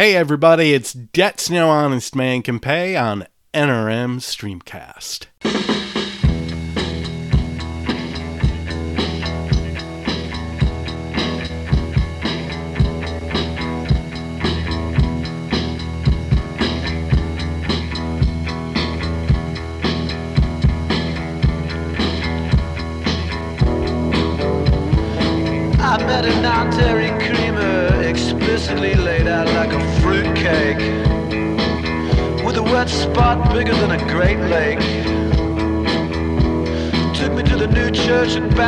Hey everybody, it's Debts No Honest Man Can Pay on NRM Streamcast.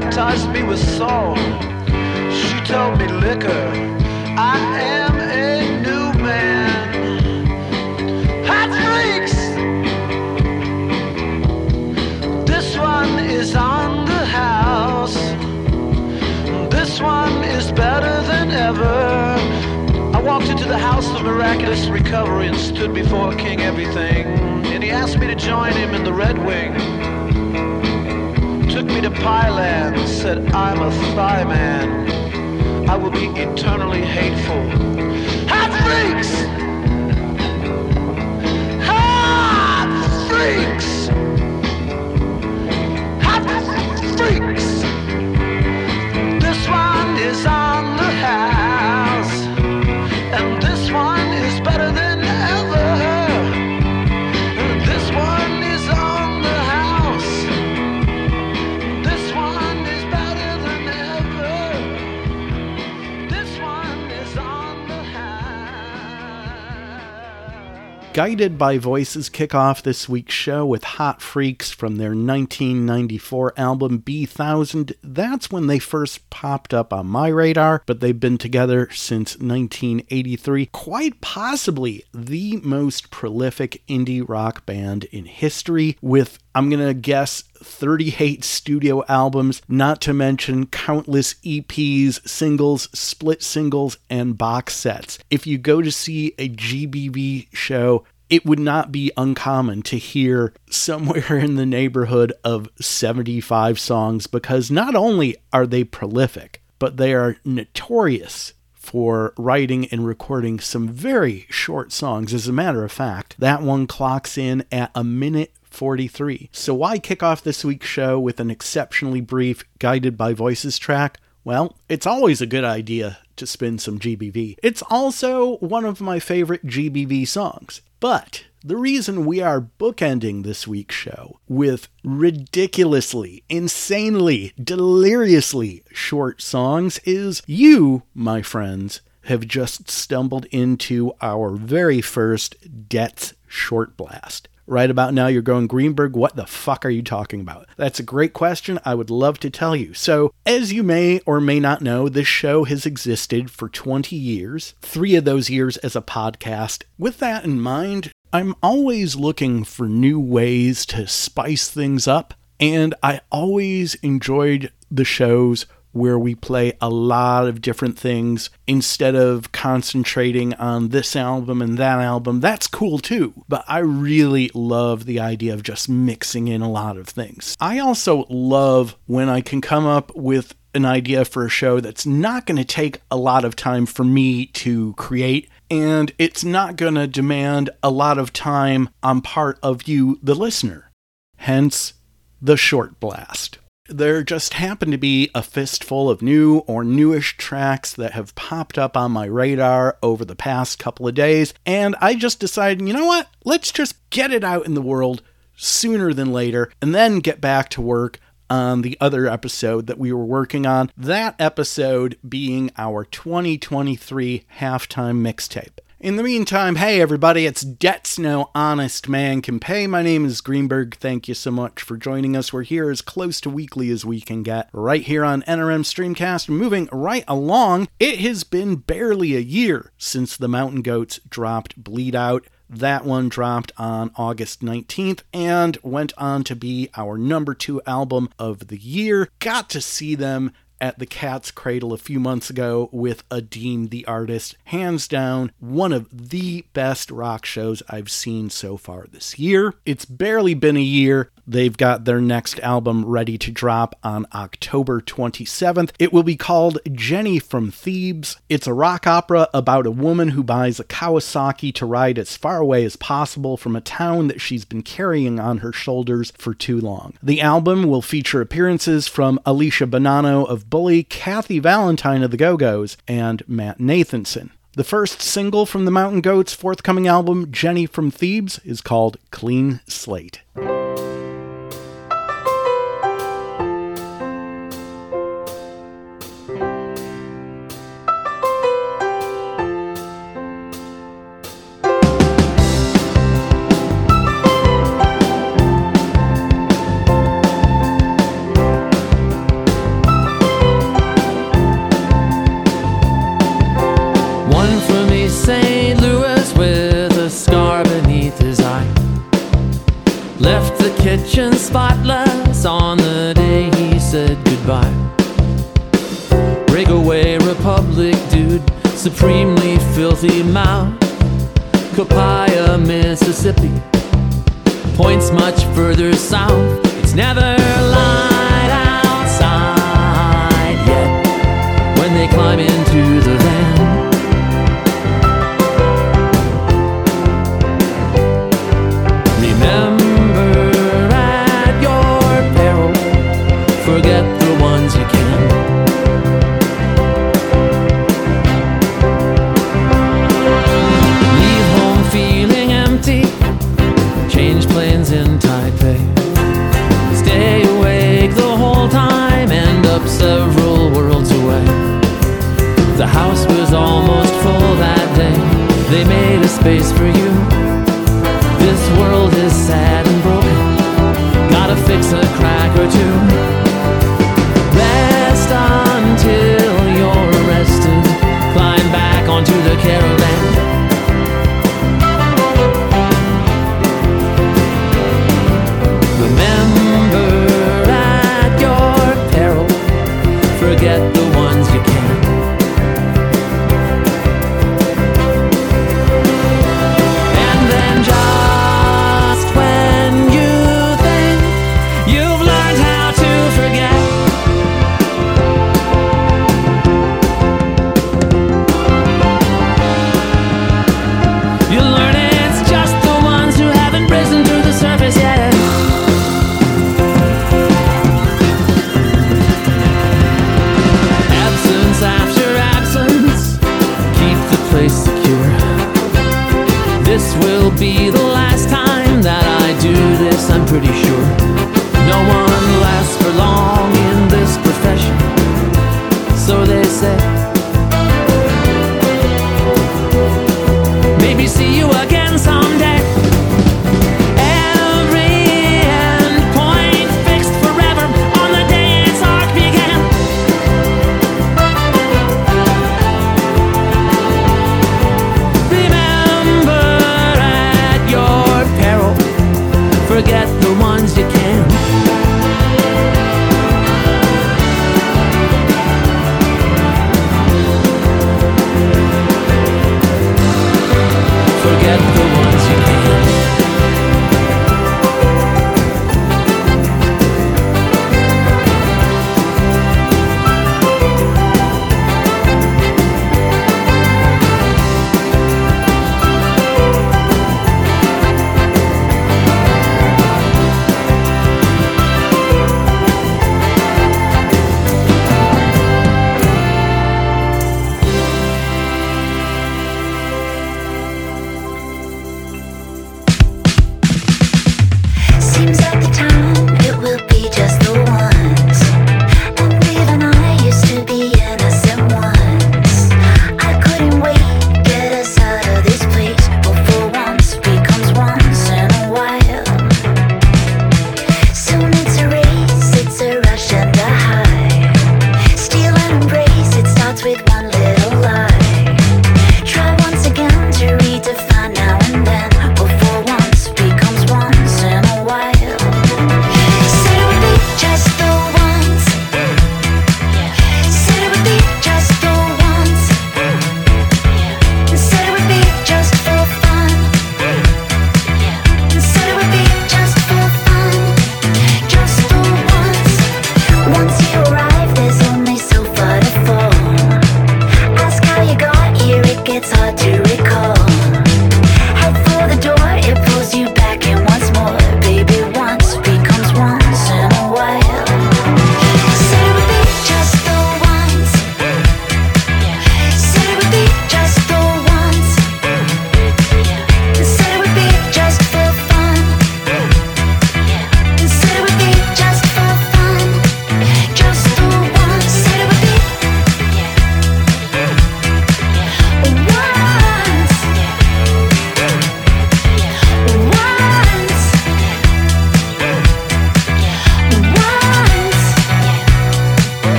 Baptized me with salt. She told me liquor. I am a new man. Hot. This one is on the house. This one is better than ever. I walked into the house of miraculous recovery and stood before King Everything. And he asked me to join him in the Red Wing. Took me to Pyland, said, I'm a thigh man. I will be eternally hateful. Hot freaks! Guided by Voices kick off this week's show with Hot Freaks from their 1994 album Bee Thousand. That's when they first popped up on my radar, but they've been together since 1983. Quite possibly the most prolific indie rock band in history, with, I'm gonna guess, 38 studio albums, not to mention countless EPs, singles, split singles, and box sets. If you go to see a GBV show, it would not be uncommon to hear somewhere in the neighborhood of 75 songs because not only are they prolific, but they are notorious for writing and recording some very short songs. As a matter of fact, that one clocks in at a minute 43. So, why kick off this week's show with an exceptionally brief Guided by Voices track? Well, it's always a good idea to spin some GBV. It's also one of my favorite GBV songs. But the reason we are bookending this week's show with ridiculously, insanely, deliriously short songs is you, my friends, have just stumbled into our very first Debts Short Blast. Right about now, you're going, Greenberg, what the fuck are you talking about? That's a great question. I would love to tell you. So, as you may or may not know, this show has existed for 20 years, three of those years as a podcast. With that in mind, I'm always looking for new ways to spice things up, and I always enjoyed the shows where we play a lot of different things instead of concentrating on this album and that album. That's cool too, but I really love the idea of just mixing in a lot of things. I also love when I can come up with an idea for a show that's not going to take a lot of time for me to create. And it's not going to demand a lot of time on part of you, the listener. Hence, the short blast. There just happened to be a fistful of new or newish tracks that have popped up on my radar over the past couple of days, and I just decided, you know what? Let's just get it out in the world sooner than later and then get back to work on the other episode that we were working on. That episode being our 2023 halftime mixtape. In the meantime, hey everybody, it's Debts No Honest Man Can Pay. My name is Greenberg. Thank you so much for joining us. We're here as close to weekly as we can get, right here on NRM Streamcast. Moving right along, it has been barely a year since the Mountain Goats dropped Bleed Out. That one dropped on August 19th and went on to be our number two album of the year. Got to see them at the Cat's Cradle a few months ago with Adeem the Artist. Hands down, one of the best rock shows I've seen so far this year. It's barely been a year, They've got their next album ready to drop on October 27th. It will be called Jenny from Thebes. It's a rock opera about a woman who buys a Kawasaki to ride as far away as possible from a town that she's been carrying on her shoulders for too long. The album will feature appearances from Alicia Bognanno of Bully, Kathy Valentine of the Go Go's, and Matt Nathanson. The first single from the Mountain Goats' forthcoming album, Jenny from Thebes, is called Clean Slate. Copaya, Mississippi points much further south. It's never light space for you. This world is sad and broken. Gotta fix a crack or two. this will be the last time that I do this, I'm pretty sure.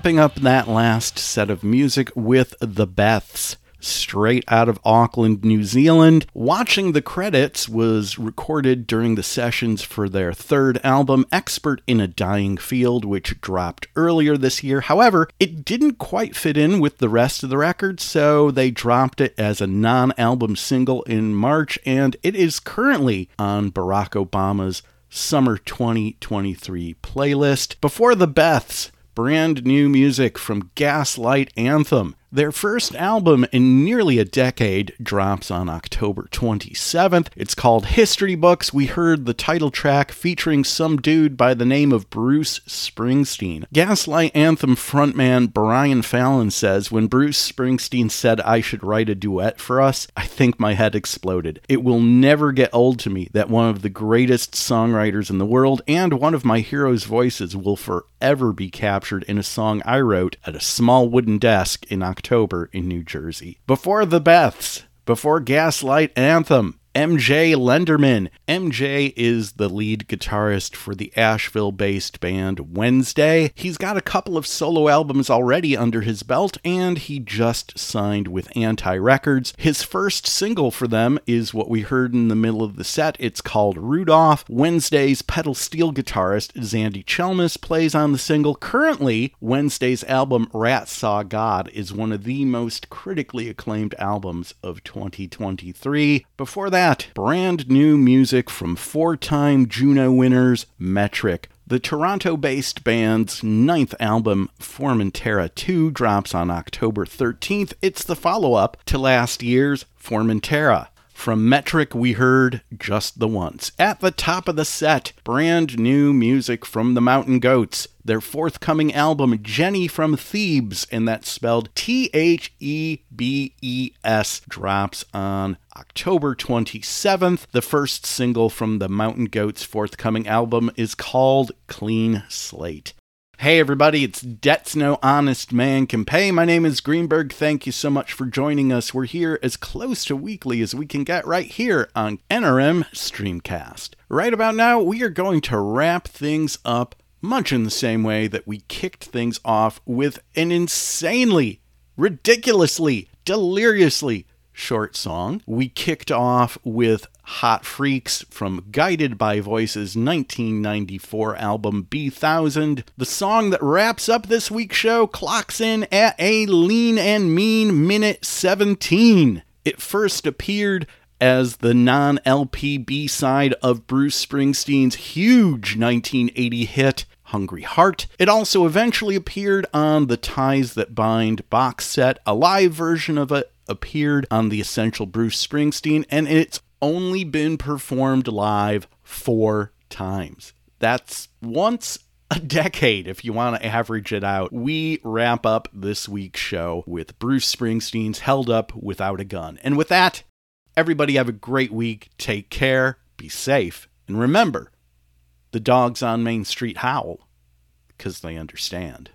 Wrapping up that last set of music with The Beths straight out of Auckland, New Zealand. Watching the Credits was recorded during the sessions for their third album, Expert in a Dying Field, which dropped earlier this year. However, it didn't quite fit in with the rest of the record, so they dropped it as a non album single in March, and it is currently on Barack Obama's Summer 2023 playlist. Before the Beths, brand new music from Gaslight Anthem. Their first album in nearly a decade drops on October 27th. It's called History Books. We heard the title track featuring some dude by the name of Bruce Springsteen. Gaslight Anthem frontman Brian Fallon says When Bruce Springsteen said I should write a duet for us, I think my head exploded. It will never get old to me that one of the greatest songwriters in the world and one of my heroes' voices will forever be captured in a song I wrote at a small wooden desk in October. October in New Jersey. Before the Beths, before Gaslight Anthem, MJ Lenderman. MJ is the lead guitarist for the Asheville based band Wednesday. He's got a couple of solo albums already under his belt, and he just signed with Anti Records. His first single for them is what we heard in the middle of the set. It's called Rudolph. Wednesday's pedal steel guitarist Xandy Chelmis plays on the single. Currently, Wednesday's album Rat Saw God is one of the most critically acclaimed albums of 2023. Before that, that, brand new music from four time Juno winners Metric. The Toronto based band's ninth album, Formentera 2, drops on October 13th. It's the follow up to last year's Formentera. From Metric, we heard Just the Once. At the top of the set, brand new music from the Mountain Goats. Their forthcoming album, Jenny from Thebes, and that's spelled T H E B E S, drops on October 27th. The first single from the Mountain Goats' forthcoming album is called Clean Slate. Hey everybody, it's Debts No Honest Man Can Pay. My name is Greenberg. Thank you so much for joining us. We're here as close to weekly as we can get right here on NRM Streamcast. Right about now, we are going to wrap things up much in the same way that we kicked things off with an insanely, ridiculously, deliriously short song. We kicked off with Hot Freaks from Guided by Voices 1994 album Bee Thousand. The song that wraps up this week's show clocks in at a lean and mean minute 17. It first appeared as the non LP B side of Bruce Springsteen's huge 1980 hit, Hungry Heart. It also eventually appeared on the Ties That Bind box set. A live version of it appeared on the Essential Bruce Springsteen, and it's only been performed live four times. That's once a decade if you want to average it out. We wrap up this week's show with Bruce Springsteen's Held Up Without a Gun. And with that, everybody have a great week. Take care, be safe, and remember the dogs on Main Street howl because they understand.